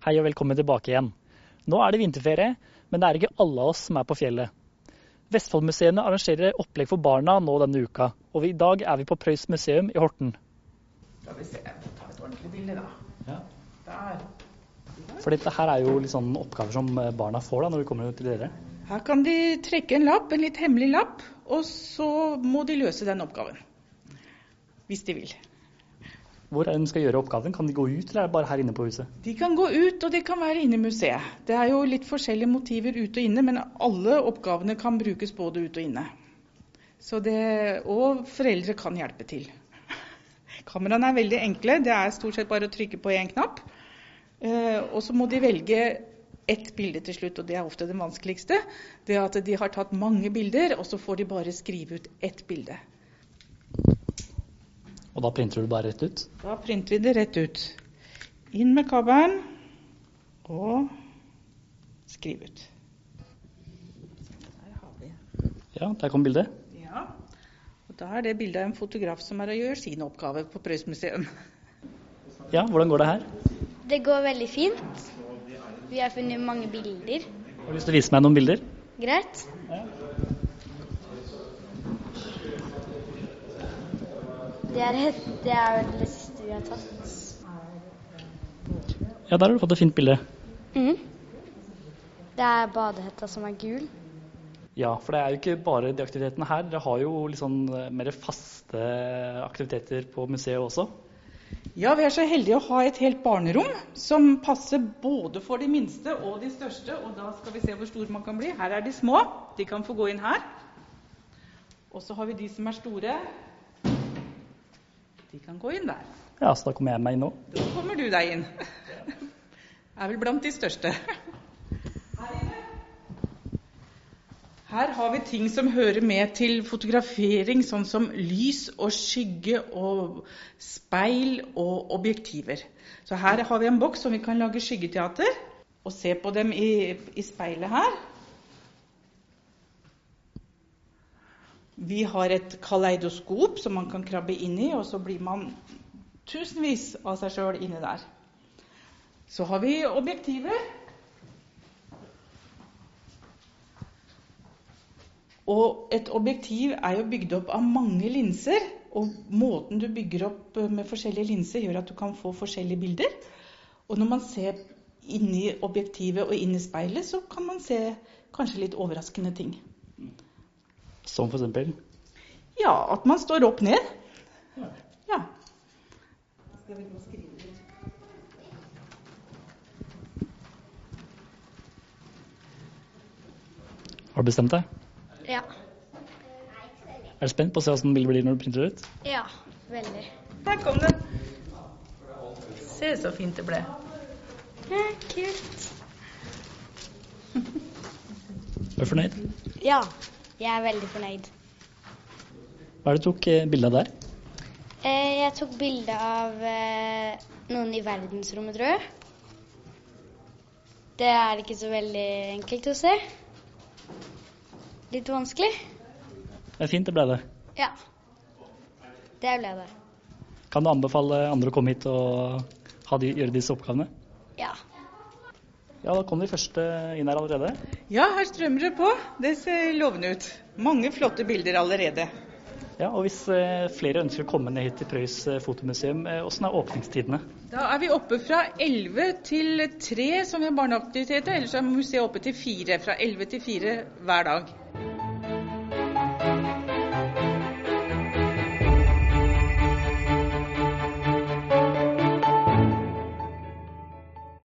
Hei og velkommen tilbake igjen. Nå er det vinterferie, men det er ikke alle av oss som er på fjellet. Vestfoldmuseene arrangerer opplegg for barna nå denne uka, og i dag er vi på Prøys museum i Horten. Skal vi se, jeg ta et ordentlig bilde, da. Ja. Der. For dette her er jo litt sånn oppgaver som barna får da når de kommer til dere. Her kan de trekke en lapp, en litt hemmelig lapp, og så må de løse den oppgaven. Hvis de vil. Hvor er de skal gjøre oppgaven? Kan de gå ut, eller er det bare her inne på huset? De kan gå ut, og de kan være inne i museet. Det er jo litt forskjellige motiver ute og inne, men alle oppgavene kan brukes både ute og inne. Så det, og foreldre kan hjelpe til. Kameraene er veldig enkle. Det er stort sett bare å trykke på én knapp. Eh, og så må de velge ett bilde til slutt, og det er ofte det vanskeligste. Det at de har tatt mange bilder, og så får de bare skrive ut ett bilde. Og da printer du det bare rett ut? Da printer vi det rett ut. Inn med kabelen og skriv ut. Der har vi. Ja, der kom bildet. Ja. Og da er det bildet av en fotograf som er og gjør sin oppgave på Prøysmuseum. Ja, hvordan går det her? Det går veldig fint. Vi har funnet mange bilder. Har du lyst til å vise meg noen bilder? Greit. Det er, et, det er vel det siste vi har tatt. Ja, der har du fått et fint bilde. Mm. Det er badehetta som er gul. Ja, for det er jo ikke bare de aktivitetene her. Dere har jo litt sånn mer faste aktiviteter på museet også. Ja, vi er så heldige å ha et helt barnerom som passer både for de minste og de største. Og da skal vi se hvor store man kan bli. Her er de små. De kan få gå inn her. Og så har vi de som er store. De kan gå inn der. Ja, så da kommer jeg meg inn nå. Da kommer du deg inn. Jeg Er vel blant de største. Her inne. Her har vi ting som hører med til fotografering, sånn som lys og skygge og speil og objektiver. Så her har vi en boks som vi kan lage skyggeteater og se på dem i, i speilet her. Vi har et kaleidoskop som man kan krabbe inn i, og så blir man tusenvis av seg sjøl inni der. Så har vi objektiver. Og et objektiv er jo bygd opp av mange linser. Og måten du bygger opp med forskjellige linser, gjør at du kan få forskjellige bilder. Og når man ser inni objektivet og inn i speilet, så kan man se kanskje litt overraskende ting. Som for eksempel? Ja, at man står opp ned. Ja. Har du bestemt deg? Ja. Er du spent på å se hvordan bildet blir når du printer det ut? Ja, veldig. Der kom den. Se så fint det ble. Ja, kult. Er du fornøyd? Ja, jeg er veldig fornøyd. Hva er det du tok eh, bilde av der? Eh, jeg tok bilde av eh, noen i verdensrommet, tror jeg. Det er ikke så veldig enkelt å se. Litt vanskelig. Det er fint, det ble det. Ja. Det ble det. Kan du anbefale andre å komme hit og ha de, gjøre disse oppgavene? Ja. Ja, da kom de første inn her allerede. Ja, her strømmer det på. Det ser lovende ut. Mange flotte bilder allerede. Ja, og Hvis eh, flere ønsker å komme ned hit til Preus eh, fotomuseum, eh, hvordan er åpningstidene? Da er vi oppe fra 11 til 3 som er barneaktiviteter. Ellers er museet oppe til 4. Fra 11 til 4 hver dag.